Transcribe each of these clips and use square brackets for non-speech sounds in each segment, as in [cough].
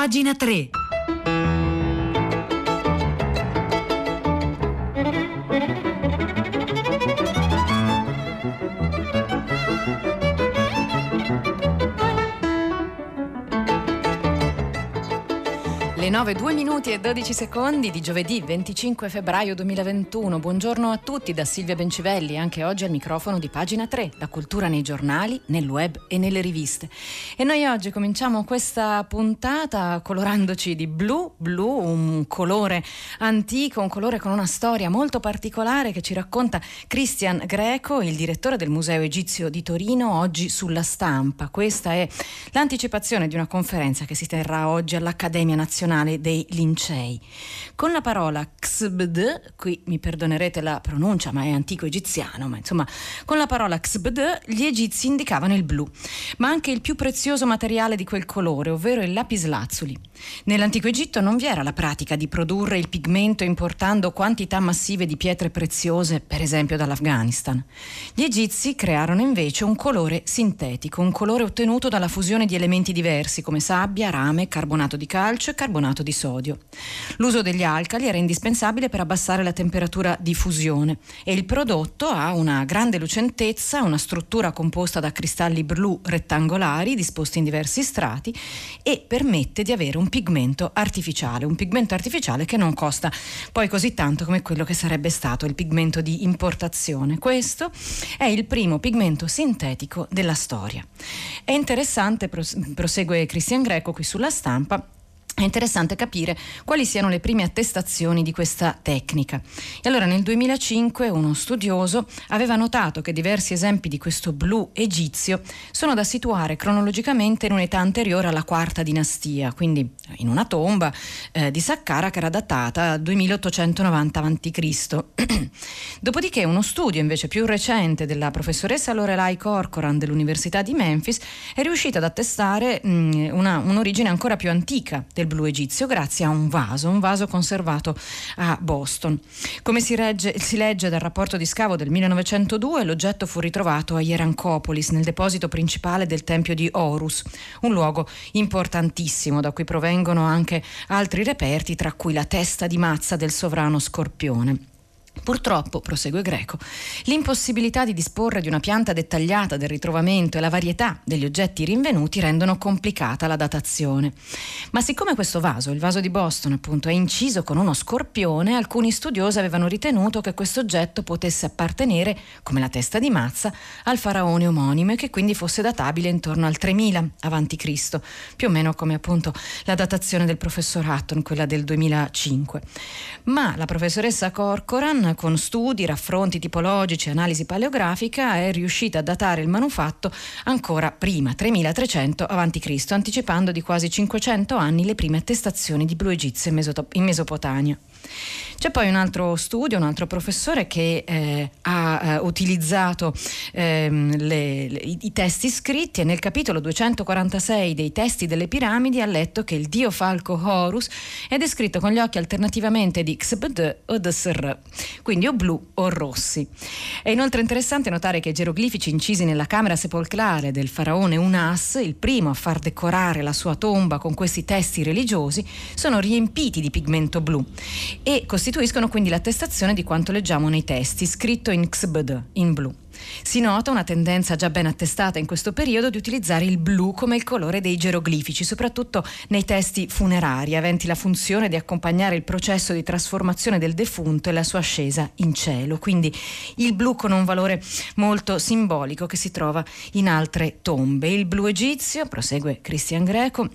Pagina 3. Le 9, 2 minuti e 12 secondi di giovedì 25 febbraio 2021. Buongiorno a tutti da Silvia Bencivelli, anche oggi al microfono di pagina 3, la cultura nei giornali, nel web e nelle riviste. E noi oggi cominciamo questa puntata colorandoci di blu, blu, un colore antico, un colore con una storia molto particolare che ci racconta Christian Greco, il direttore del Museo Egizio di Torino, oggi sulla stampa. Questa è l'anticipazione di una conferenza che si terrà oggi all'Accademia Nazionale nazionale dei Lincei. Con la parola Xbd, qui mi perdonerete la pronuncia, ma è antico egiziano, ma insomma, con la parola Xbd gli egizi indicavano il blu, ma anche il più prezioso materiale di quel colore, ovvero il lapislazzuli. Nell'antico Egitto non vi era la pratica di produrre il pigmento importando quantità massive di pietre preziose, per esempio dall'Afghanistan. Gli egizi crearono invece un colore sintetico, un colore ottenuto dalla fusione di elementi diversi come sabbia, rame, carbonato di calcio e carbonato bicarbonato di sodio. L'uso degli alcali era indispensabile per abbassare la temperatura di fusione e il prodotto ha una grande lucentezza, una struttura composta da cristalli blu rettangolari disposti in diversi strati e permette di avere un pigmento artificiale, un pigmento artificiale che non costa poi così tanto come quello che sarebbe stato il pigmento di importazione. Questo è il primo pigmento sintetico della storia. È interessante, prosegue Cristian Greco qui sulla stampa, è interessante capire quali siano le prime attestazioni di questa tecnica. E allora nel 2005 uno studioso aveva notato che diversi esempi di questo blu egizio sono da situare cronologicamente in un'età anteriore alla quarta dinastia, quindi in una tomba eh, di Saqqara che era datata 2890 a.C. [clears throat] Dopodiché uno studio invece più recente della professoressa Lorelai Corcoran dell'Università di Memphis è riuscita ad attestare mh, una, un'origine ancora più antica del blu egizio grazie a un vaso, un vaso conservato a Boston. Come si, regge, si legge dal rapporto di scavo del 1902, l'oggetto fu ritrovato a Hierancopolis, nel deposito principale del tempio di Horus, un luogo importantissimo da cui provengono anche altri reperti, tra cui la testa di mazza del sovrano Scorpione. Purtroppo, prosegue Greco, l'impossibilità di disporre di una pianta dettagliata del ritrovamento e la varietà degli oggetti rinvenuti rendono complicata la datazione. Ma siccome questo vaso, il vaso di Boston appunto, è inciso con uno scorpione, alcuni studiosi avevano ritenuto che questo oggetto potesse appartenere, come la testa di mazza, al faraone omonimo e che quindi fosse databile intorno al 3000 a.C., più o meno come appunto la datazione del professor Hutton, quella del 2005. Ma la professoressa Corcoran con studi, raffronti tipologici e analisi paleografica, è riuscita a datare il manufatto ancora prima, 3300 a.C., anticipando di quasi 500 anni le prime attestazioni di blu egizio in Mesopotamia. C'è poi un altro studio, un altro professore che eh, ha eh, utilizzato ehm, le, le, i testi scritti e nel capitolo 246 dei testi delle piramidi ha letto che il dio falco Horus è descritto con gli occhi alternativamente di Xbd o Dsr, quindi o blu o rossi. È inoltre interessante notare che i geroglifici incisi nella camera sepolcrale del faraone Unas, il primo a far decorare la sua tomba con questi testi religiosi, sono riempiti di pigmento blu e costituiscono quindi l'attestazione di quanto leggiamo nei testi, scritto in Xbd, in blu. Si nota una tendenza già ben attestata in questo periodo di utilizzare il blu come il colore dei geroglifici, soprattutto nei testi funerari, aventi la funzione di accompagnare il processo di trasformazione del defunto e la sua ascesa in cielo. Quindi il blu con un valore molto simbolico che si trova in altre tombe. Il blu egizio, prosegue Christian Greco,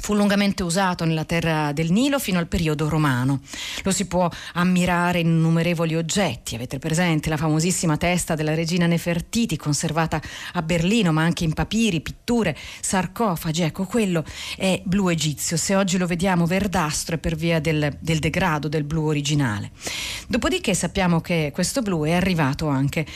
Fu lungamente usato nella terra del Nilo fino al periodo romano. Lo si può ammirare in innumerevoli oggetti. Avete presente la famosissima testa della regina Nefertiti conservata a Berlino, ma anche in papiri, pitture, sarcofagi. Ecco, quello è blu egizio. Se oggi lo vediamo verdastro è per via del, del degrado del blu originale. Dopodiché sappiamo che questo blu è arrivato anche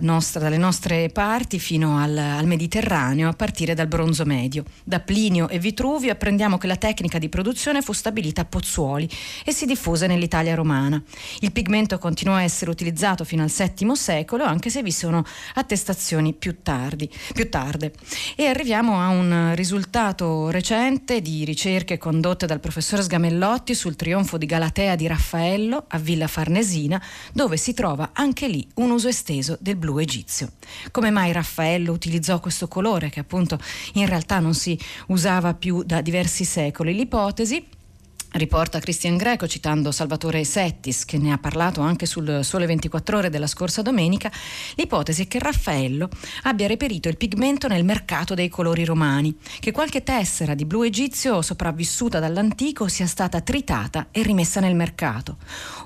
nostra, dalle nostre parti fino al, al Mediterraneo a partire dal bronzo medio. Da Plinio e Vitruvio apprendiamo che la tecnica di produzione fu stabilita a Pozzuoli e si diffuse nell'Italia romana. Il pigmento continuò a essere utilizzato fino al VII secolo, anche se vi sono attestazioni più, tardi, più tarde. E arriviamo a un risultato recente di ricerche condotte dal professor Sgamellotti sul trionfo di Galatea di Raffaello a Villa Farnesina Farnesina, dove si trova anche lì un uso esteso del blu egizio. Come mai Raffaello utilizzò questo colore che appunto in realtà non si usava più da diversi secoli? L'ipotesi Riporta Christian Greco citando Salvatore Settis, che ne ha parlato anche sul Sole 24 Ore della scorsa domenica, l'ipotesi è che Raffaello abbia reperito il pigmento nel mercato dei colori romani, che qualche tessera di blu egizio sopravvissuta dall'antico sia stata tritata e rimessa nel mercato.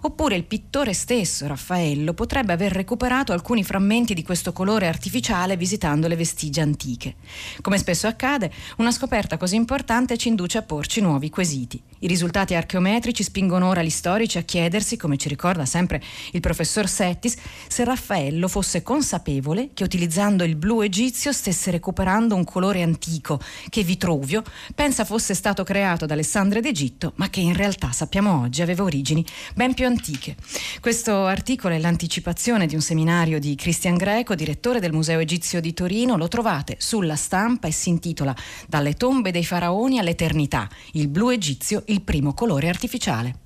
Oppure il pittore stesso, Raffaello, potrebbe aver recuperato alcuni frammenti di questo colore artificiale visitando le vestigia antiche. Come spesso accade, una scoperta così importante ci induce a porci nuovi quesiti. I risultati archeometrici spingono ora gli storici a chiedersi, come ci ricorda sempre il professor Settis, se Raffaello fosse consapevole che utilizzando il blu egizio stesse recuperando un colore antico che Vitruvio pensa fosse stato creato da Alessandria d'Egitto, ma che in realtà sappiamo oggi aveva origini ben più antiche. Questo articolo è l'anticipazione di un seminario di Christian Greco, direttore del Museo Egizio di Torino. Lo trovate sulla stampa e si intitola Dalle tombe dei faraoni all'eternità, il blu egizio il primo colore artificiale.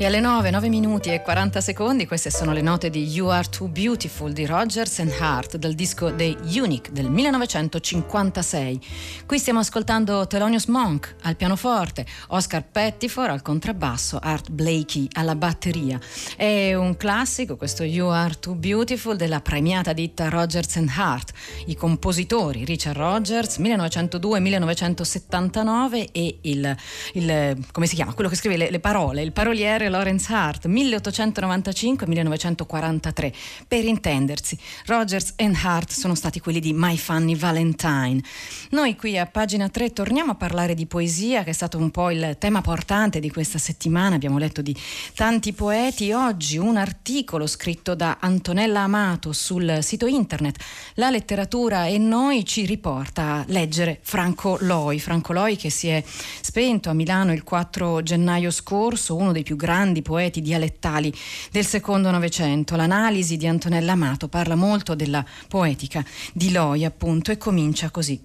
E alle 9, 9 minuti e 40 secondi, queste sono le note di You Are Too Beautiful di Rogers and Hart dal disco The Unique del 1956. Qui stiamo ascoltando Thelonious Monk al pianoforte, Oscar Pettifor al contrabbasso, Art Blakey alla batteria. È un classico questo You Are Too Beautiful della premiata ditta Rogers and Hart. I compositori Richard Rogers 1902-1979 e il, il, come si chiama? Quello che scrive le, le parole, il paroliere Lawrence Hart 1895-1943. Per intendersi, Rogers e Hart sono stati quelli di My Funny Valentine. Noi qui a pagina 3 torniamo a parlare di poesia, che è stato un po' il tema portante di questa settimana. Abbiamo letto di tanti poeti. Oggi un articolo scritto da Antonella Amato sul sito internet La letteratura e noi ci riporta a leggere Franco Loi. Franco Loi che si è spento a Milano il 4 gennaio scorso, uno dei più grandi grandi poeti dialettali del secondo Novecento. L'analisi di Antonella Amato parla molto della poetica di Loi, appunto, e comincia così.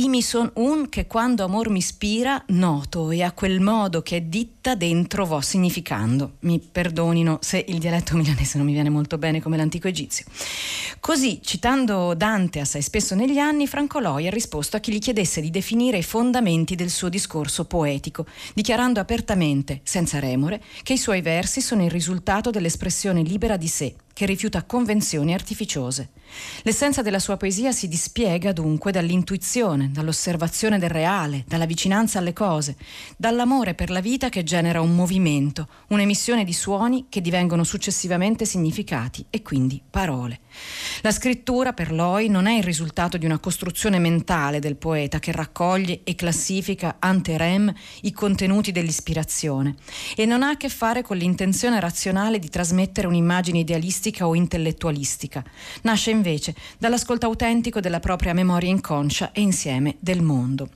Imi son un che quando amor mi ispira noto e a quel modo che è ditta dentro vo significando. Mi perdonino se il dialetto milanese non mi viene molto bene come l'antico egizio. Così, citando Dante assai spesso negli anni, Franco Loi ha risposto a chi gli chiedesse di definire i fondamenti del suo discorso poetico, dichiarando apertamente, senza remore, che i suoi versi sono il risultato dell'espressione libera di sé, che rifiuta convenzioni artificiose. L'essenza della sua poesia si dispiega dunque dall'intuizione, dall'osservazione del reale, dalla vicinanza alle cose, dall'amore per la vita che genera un movimento, un'emissione di suoni che divengono successivamente significati e quindi parole. La scrittura per Loi non è il risultato di una costruzione mentale del poeta che raccoglie e classifica ante rem i contenuti dell'ispirazione e non ha a che fare con l'intenzione razionale di trasmettere un'immagine idealistica o intellettualistica. Nasce invece dall'ascolto autentico della propria memoria inconscia e insieme del mondo.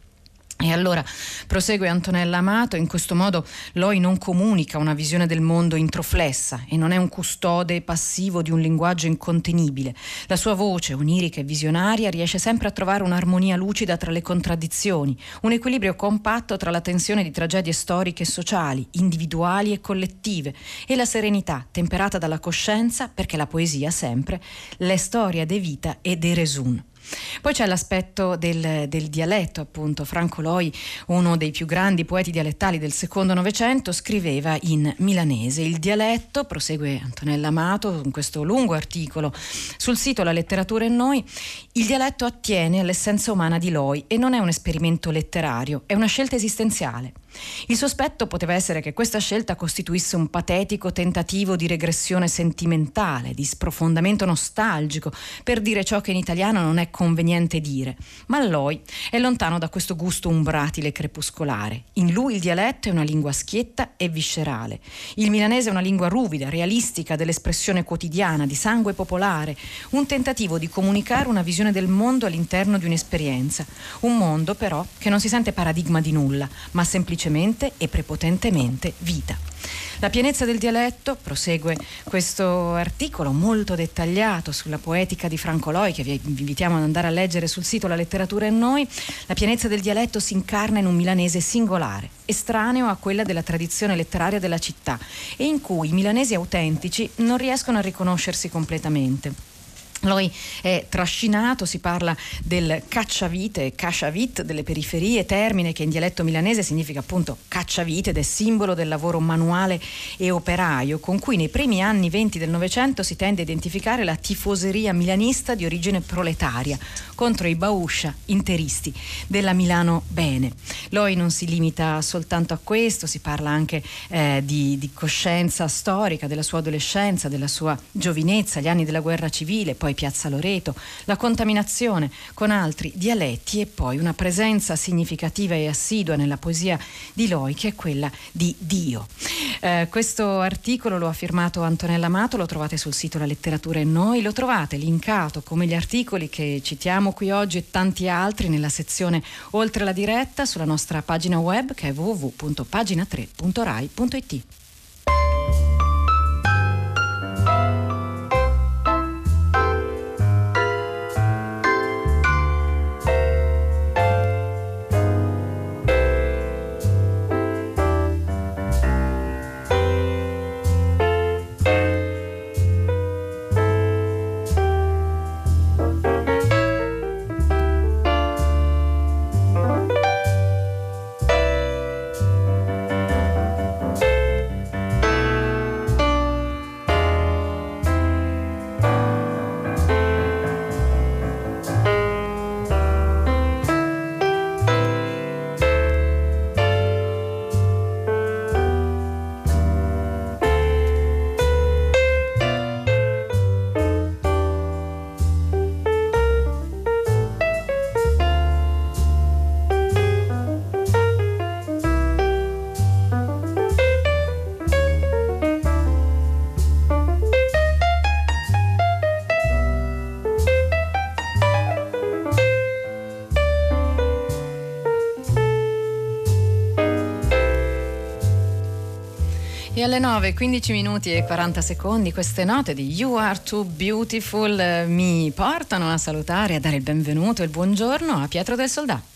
E allora prosegue Antonella Amato, in questo modo Loi non comunica una visione del mondo introflessa e non è un custode passivo di un linguaggio incontenibile. La sua voce, onirica e visionaria, riesce sempre a trovare un'armonia lucida tra le contraddizioni, un equilibrio compatto tra la tensione di tragedie storiche e sociali, individuali e collettive, e la serenità temperata dalla coscienza, perché la poesia sempre, le storia de vita e de resun. Poi c'è l'aspetto del, del, dialetto, appunto. Franco Loi, uno dei più grandi poeti dialettali del secondo Novecento, scriveva in milanese. Il dialetto, prosegue Antonella Amato in questo lungo articolo sul sito La letteratura e noi, il dialetto attiene all'essenza umana di Loi e non è un esperimento letterario, è una scelta esistenziale. Il sospetto poteva essere che questa scelta costituisse un patetico tentativo di regressione sentimentale, di sprofondamento nostalgico, per dire ciò che in italiano non è conveniente dire. Ma Loi è lontano da questo gusto umbratile e crepuscolare. In lui il dialetto è una lingua schietta e viscerale. Il milanese è una lingua ruvida, realistica, dell'espressione quotidiana, di sangue popolare, un tentativo di comunicare una visione del mondo all'interno di un'esperienza. Un mondo però che non si sente paradigma di nulla, ma semplicemente semplicemente e prepotentemente vita. La pienezza del dialetto, prosegue questo articolo molto dettagliato sulla poetica di Franco Loi, che vi invitiamo ad andare a leggere sul sito La letteratura e noi, la pienezza del dialetto si incarna in un milanese singolare, estraneo a quella della tradizione letteraria della città e in cui i milanesi autentici non riescono a riconoscersi completamente. Loi è trascinato, si parla del cacciavite, cacciavit delle periferie, termine che in dialetto milanese significa appunto cacciavite ed è simbolo del lavoro manuale e operaio, con cui nei primi anni venti del Novecento si tende a identificare la tifoseria milanista di origine proletaria contro i bauscia interisti della Milano Bene. Loi non si limita soltanto a questo, si parla anche eh, di, di coscienza storica della sua adolescenza, della sua giovinezza, gli anni della guerra civile, poi Piazza Loreto, la contaminazione con altri dialetti e poi una presenza significativa e assidua nella poesia di Loi che è quella di Dio. Eh, questo articolo lo ha firmato Antonella Amato, lo trovate sul sito La Letteratura e Noi, lo trovate linkato come gli articoli che citiamo qui oggi e tanti altri nella sezione Oltre la diretta sulla nostra pagina web che è www.pagina3.rai.it. E alle 9, 15 minuti e 40 secondi queste note di You Are Too Beautiful eh, mi portano a salutare e a dare il benvenuto e il buongiorno a Pietro del Soldato.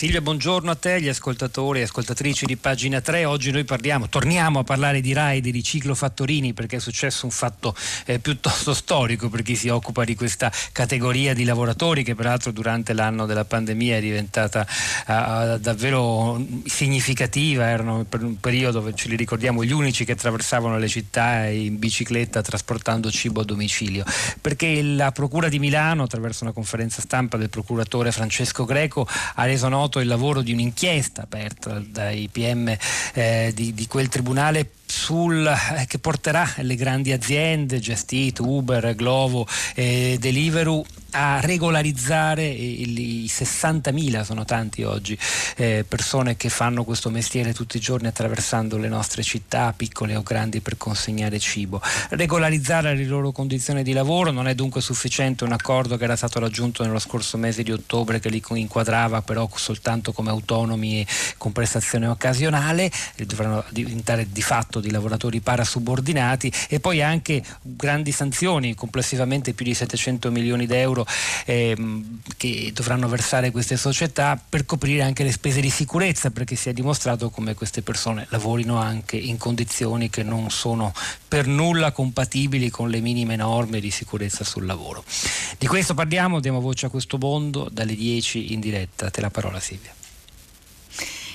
Silvia, buongiorno a te, gli ascoltatori e ascoltatrici di pagina 3. Oggi noi parliamo, torniamo a parlare di RAID e di ciclo Fattorini perché è successo un fatto eh, piuttosto storico per chi si occupa di questa categoria di lavoratori che peraltro durante l'anno della pandemia è diventata uh, davvero significativa. Erano per un periodo, ce li ricordiamo, gli unici che attraversavano le città in bicicletta trasportando cibo a domicilio. Perché la Procura di Milano, attraverso una conferenza stampa del procuratore Francesco Greco, ha reso noto noto il lavoro di un'inchiesta aperta dai PM eh, di, di, quel tribunale sul, eh, che porterà le grandi aziende, Eat, Uber, Glovo e Deliveroo a regolarizzare i 60.000, sono tanti oggi, eh, persone che fanno questo mestiere tutti i giorni attraversando le nostre città, piccole o grandi, per consegnare cibo. Regolarizzare le loro condizioni di lavoro non è dunque sufficiente un accordo che era stato raggiunto nello scorso mese di ottobre che li inquadrava però soltanto come autonomi e con prestazione occasionale, dovranno diventare di fatto di lavoratori parasubordinati e poi anche grandi sanzioni, complessivamente più di 700 milioni di euro ehm, che dovranno versare queste società per coprire anche le spese di sicurezza perché si è dimostrato come queste persone lavorino anche in condizioni che non sono per nulla compatibili con le minime norme di sicurezza sul lavoro. Di questo parliamo, diamo voce a questo mondo dalle 10 in diretta. Te la parola Silvia.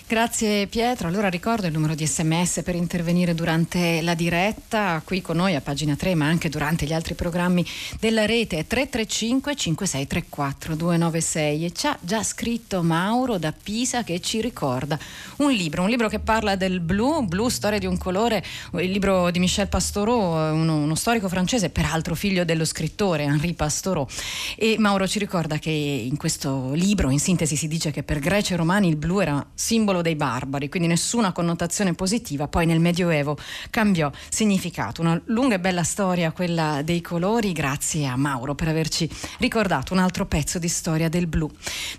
Grazie Pietro, allora ricordo il numero di sms per intervenire durante la diretta, qui con noi a pagina 3 ma anche durante gli altri programmi della rete. è 335 5634 296 e ci ha già scritto Mauro da Pisa che ci ricorda un libro, un libro che parla del blu, blu storia di un colore, il libro di Michel Pastoreau, uno, uno storico francese, peraltro figlio dello scrittore Henri Pastoreau e Mauro ci ricorda che in questo libro in sintesi si dice che per greci e romani il blu era simbolo simbolo dei barbari, quindi nessuna connotazione positiva, poi nel Medioevo cambiò significato. Una lunga e bella storia quella dei colori, grazie a Mauro per averci ricordato un altro pezzo di storia del blu.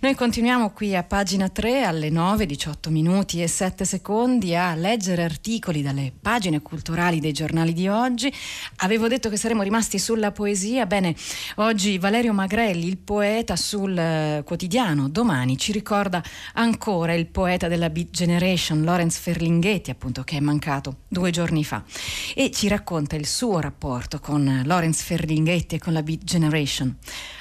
Noi continuiamo qui a pagina 3 alle 9, 18 minuti e 7 secondi a leggere articoli dalle pagine culturali dei giornali di oggi. Avevo detto che saremmo rimasti sulla poesia, bene, oggi Valerio Magrelli, il poeta sul eh, quotidiano, domani ci ricorda ancora il poeta della della Beat Generation, Lorenz Ferlinghetti, appunto, che è mancato due giorni fa, e ci racconta il suo rapporto con Lorenz Ferlinghetti e con la Beat Generation.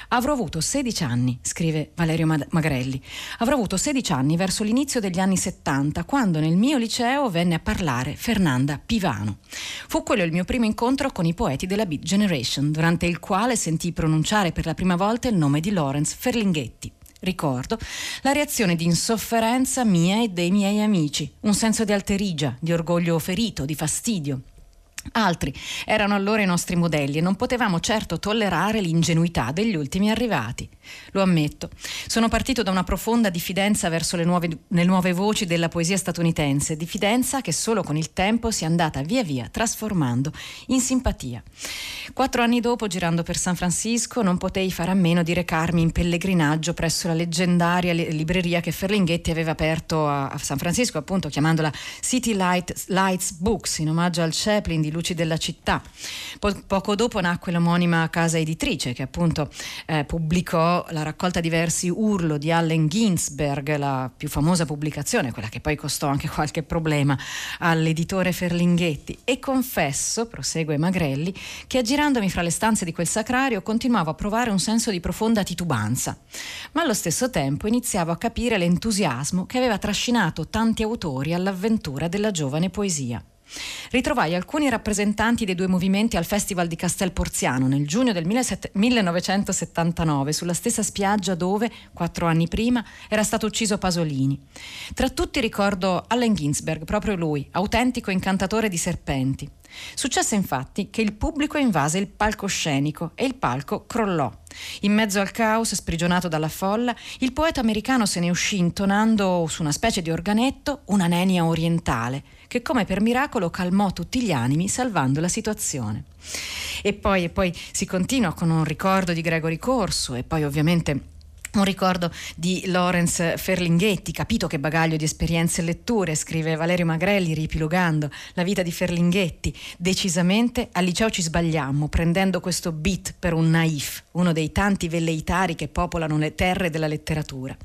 Avrò avuto 16 anni, scrive Valerio Magrelli. Avrò avuto 16 anni verso l'inizio degli anni 70, quando nel mio liceo venne a parlare Fernanda Pivano. Fu quello il mio primo incontro con i poeti della Beat Generation, durante il quale sentii pronunciare per la prima volta il nome di Lorenz Ferlinghetti ricordo, la reazione di insofferenza mia e dei miei amici, un senso di alterigia, di orgoglio ferito, di fastidio. Altri erano allora i nostri modelli e non potevamo certo tollerare l'ingenuità degli ultimi arrivati. Lo ammetto, sono partito da una profonda diffidenza verso le nuove, le nuove, voci della poesia statunitense, diffidenza che solo con il tempo si è andata via via trasformando in simpatia. Quattro anni dopo, girando per San Francisco, non potei fare a meno di recarmi in pellegrinaggio presso la leggendaria libreria che Ferlinghetti aveva aperto a, a San Francisco, appunto chiamandola City Light, Lights Books, in omaggio al Chaplin di luci della città. Po- poco dopo nacque l'omonima casa editrice che appunto eh, pubblicò la raccolta di versi Urlo di Allen Ginsberg, la più famosa pubblicazione, quella che poi costò anche qualche problema all'editore Ferlinghetti. E confesso, prosegue Magrelli, che aggirandomi fra le stanze di quel sacrario continuavo a provare un senso di profonda titubanza, ma allo stesso tempo iniziavo a capire l'entusiasmo che aveva trascinato tanti autori all'avventura della giovane poesia. Ritrovai alcuni rappresentanti dei due movimenti al Festival di Castel Porziano nel giugno del 1979, sulla stessa spiaggia dove, quattro anni prima, era stato ucciso Pasolini. Tra tutti ricordo Allen Ginsberg, proprio lui, autentico incantatore di serpenti. Successe infatti che il pubblico invase il palcoscenico e il palco crollò. In mezzo al caos, sprigionato dalla folla, il poeta americano se ne uscì intonando su una specie di organetto una nenia orientale, che come per miracolo calmò tutti gli animi salvando la situazione. E poi, e poi si continua con un ricordo di Gregory Corso e poi ovviamente un ricordo di Lorenz Ferlinghetti, capito che bagaglio di esperienze e letture, scrive Valerio Magrelli ripilogando la vita di Ferlinghetti. Decisamente al liceo ci sbagliammo prendendo questo beat per un naif, uno dei tanti velleitari che popolano le terre della letteratura.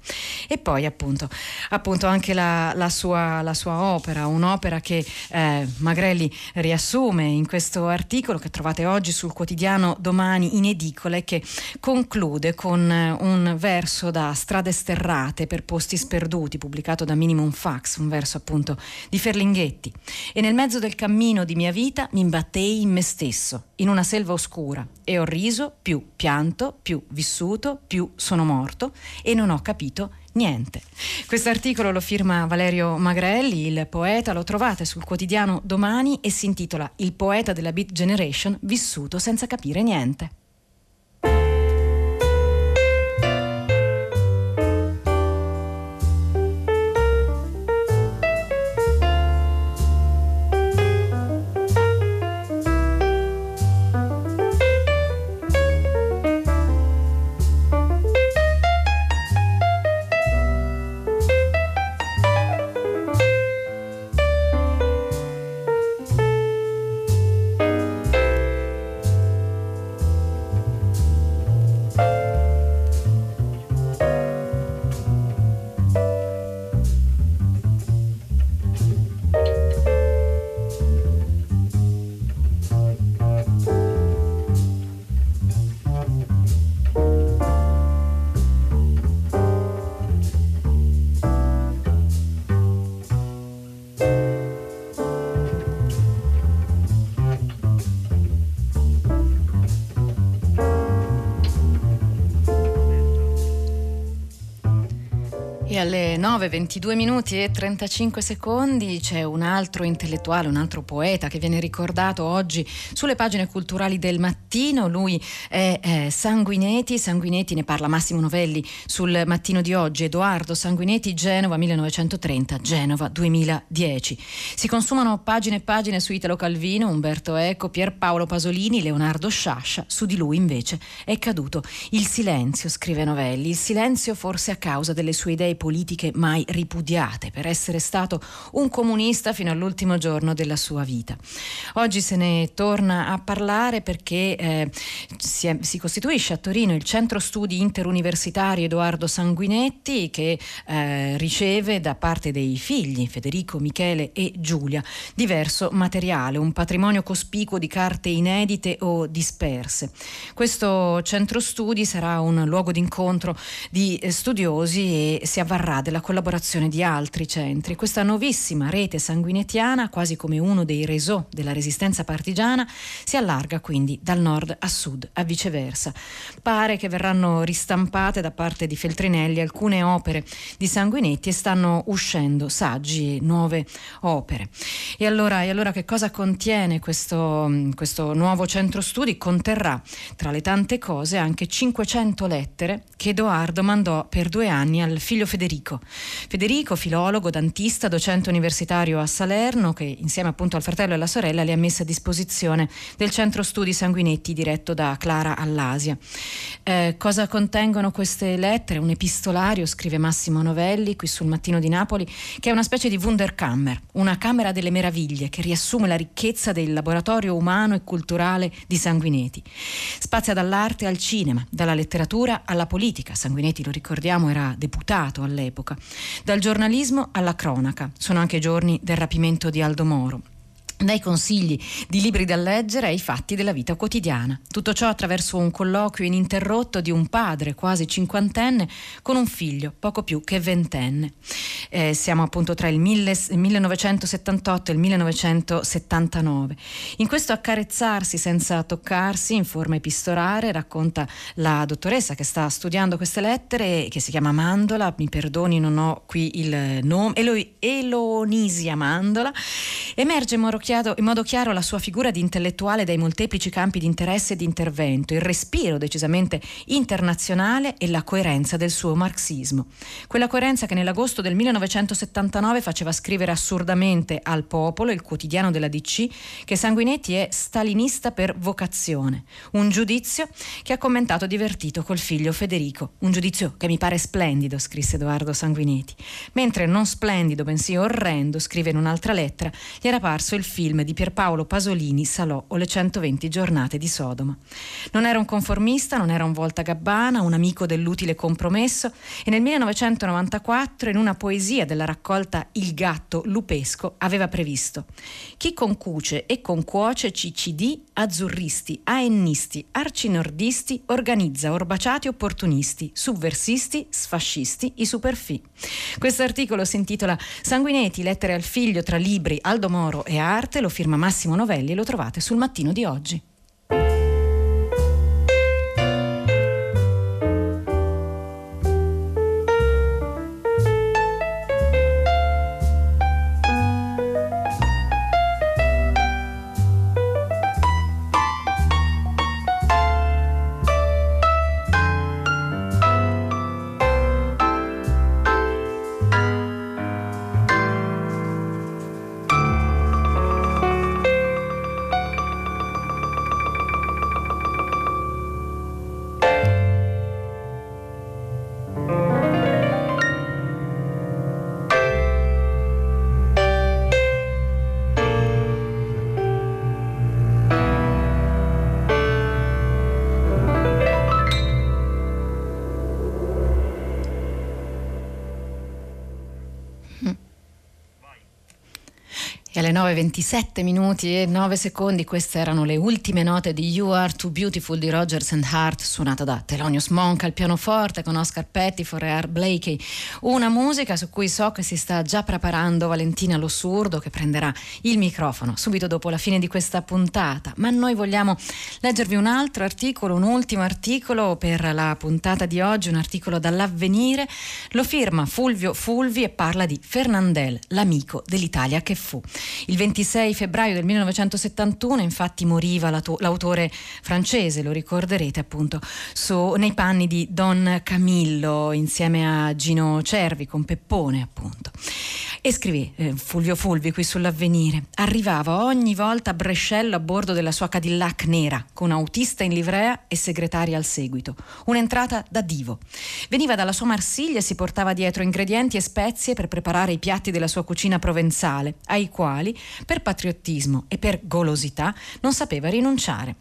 E poi appunto, appunto anche la, la, sua, la, sua, opera, un'opera che eh, Magrelli riassume in questo articolo che trovate oggi sul quotidiano Domani in edicola e che conclude con eh, un verso verso da Strade sterrate per posti sperduti, pubblicato da Minimum Fax, un verso appunto di Ferlinghetti. E nel mezzo del cammino di mia vita mi imbattei in me stesso, in una selva oscura, e ho riso, più pianto, più vissuto, più sono morto e non ho capito niente. Questo articolo lo firma Valerio Magrelli, il poeta, lo trovate sul quotidiano Domani e si intitola Il poeta della Beat Generation vissuto senza capire niente. Alle 9, 22 minuti e 35 secondi c'è un altro intellettuale, un altro poeta che viene ricordato oggi sulle pagine culturali del mattino. Lui è, è Sanguineti, Sanguineti ne parla Massimo Novelli sul mattino di oggi. Edoardo Sanguineti, Genova 1930, Genova 2010. Si consumano pagine e pagine su Italo Calvino, Umberto Eco, Pierpaolo Pasolini, Leonardo Sciascia. Su di lui invece è caduto il silenzio, scrive Novelli. Il silenzio forse a causa delle sue idee politiche mai ripudiate per essere stato un comunista fino all'ultimo giorno della sua vita. Oggi se ne torna a parlare perché eh, si, è, si, costituisce a Torino il centro studi interuniversitari Edoardo Sanguinetti che eh, riceve da parte dei figli Federico, Michele e Giulia diverso materiale, un patrimonio cospicuo di carte inedite o disperse. Questo centro studi sarà un luogo d'incontro di eh, studiosi e si avvarrà varrà della collaborazione di altri centri. Questa nuovissima rete sanguinetiana, quasi come uno dei réseaux della resistenza partigiana, si allarga quindi dal nord a sud, a viceversa. Pare che verranno ristampate da parte di Feltrinelli alcune opere di Sanguinetti e stanno uscendo saggi e nuove opere. E allora, e allora che cosa contiene questo, questo nuovo centro studi? Conterrà, tra le tante cose, anche 500 lettere che Edoardo mandò per due anni al figlio Federico Federico. Federico, filologo, dantista, docente universitario a Salerno, che insieme appunto al fratello e alla sorella li ha messi a disposizione del centro studi sanguinetti diretto da Clara all'Asia. Eh, cosa contengono queste lettere? Un epistolario, scrive Massimo Novelli qui sul Mattino di Napoli, che è una specie di Wunderkammer, una camera delle meraviglie che riassume la ricchezza del laboratorio umano e culturale di Sanguinetti. Spazia dall'arte al cinema, dalla letteratura alla politica. Sanguinetti, lo ricordiamo, era deputato all'epoca all'epoca. Dal giornalismo alla cronaca. Sono anche giorni del rapimento di Aldo Moro dai consigli di libri da leggere ai fatti della vita quotidiana. Tutto ciò attraverso un colloquio ininterrotto di un padre quasi cinquantenne con un figlio poco più che ventenne. Eh, siamo appunto tra il, mille, 1978 e il 1979. In questo accarezzarsi senza toccarsi in forma epistolare racconta la dottoressa che sta studiando queste lettere che si chiama Mandola, mi perdoni non ho qui il nome, Elo, Elonisia Mandola Emerge modo, chiaro, in modo chiaro la sua figura di intellettuale dai molteplici campi di interesse e di intervento, il respiro decisamente internazionale e la coerenza del suo marxismo. Quella coerenza che nell'agosto del 1979 faceva scrivere assurdamente al popolo, il quotidiano della DC, che Sanguinetti è stalinista per vocazione. Un giudizio che ha commentato divertito col figlio Federico. Un giudizio che mi pare splendido, scrisse Edoardo Sanguinetti. Mentre non splendido, bensì orrendo, scrive in un'altra lettera, gli era parso il film di Pierpaolo Pasolini, Salò o le 120 giornate di Sodoma. Non era un conformista, non era un voltagabbana, un amico dell'utile compromesso e nel 1994 in una poesia della raccolta Il gatto lupesco aveva previsto chi concuce e concuoce CCD, azzurristi, aennisti, arcinordisti, organizza orbaciati opportunisti, subversisti, sfascisti, i superfi. Questo articolo si intitola Sanguinetti, lettere al figlio tra libri, Aldo Moro e arte, lo firma Massimo Novelli e lo trovate sul mattino di oggi. Alle 9.27 minuti e 9 secondi. Queste erano le ultime note di You Are Too Beautiful di Rogers and Hart suonata da Thelonious Monk al pianoforte con Oscar Pettiford e Art Blakey. Una musica su cui so che si sta già preparando Valentina Lossurdo che prenderà il microfono subito dopo la fine di questa puntata. Ma noi vogliamo leggervi un altro articolo un ultimo articolo per la puntata di oggi un articolo dall'avvenire. Lo firma Fulvio Fulvi e parla di Fernandel l'amico dell'Italia che fu il 26 febbraio del 1971 infatti moriva l'autore francese, lo ricorderete appunto, su, nei panni di Don Camillo insieme a Gino Cervi con Peppone appunto. E scrivì eh, Fulvio Fulvi qui sull'avvenire. Arrivava ogni volta a Brescello a bordo della sua Cadillac nera, con autista in livrea e segretaria al seguito. Un'entrata da divo. Veniva dalla sua Marsiglia e si portava dietro ingredienti e spezie per preparare i piatti della sua cucina provenzale, ai quali, per patriottismo e per golosità, non sapeva rinunciare.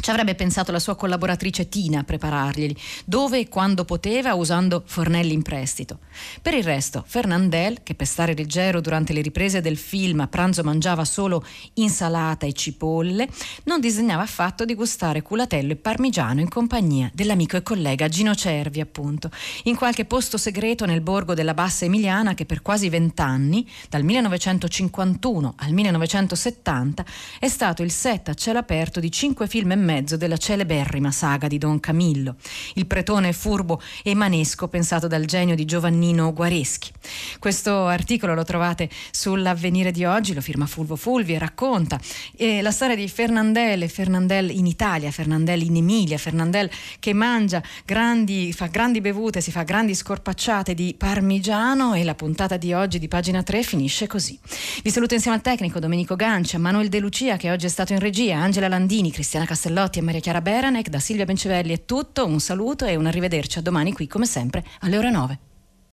Ci avrebbe pensato la sua collaboratrice Tina a prepararglieli, dove e quando poteva, usando fornelli in prestito. Per il resto, Fernandel, che per stare leggero durante le riprese del film a pranzo mangiava solo insalata e cipolle, non disegnava affatto di gustare culatello e parmigiano in compagnia dell'amico e collega Gino Cervi, appunto, in qualche posto segreto nel borgo della Bassa Emiliana che per quasi vent'anni, dal 1951 al 1970, è stato il set a cielo aperto di cinque film e mezzo mezzo della celeberrima saga di Don Camillo, il pretone furbo e manesco pensato dal genio di Giovannino Guareschi. Questo articolo lo trovate sull'avvenire di oggi, lo firma Fulvo Fulvi e racconta eh, la storia di Fernandel, Fernandel in Italia, Fernandel in Emilia, Fernandel che mangia grandi, fa grandi bevute, si fa grandi scorpacciate di parmigiano e la puntata di oggi di pagina 3 finisce così. Vi saluto insieme al tecnico Domenico Gancia, Manuel De Lucia che oggi è stato in regia, Angela Landini, Cristiana Castellotti, Carlotti e Maria Chiara Beranec, da Silvia Bencevelli è tutto, un saluto e un arrivederci a domani qui come sempre alle ore 9.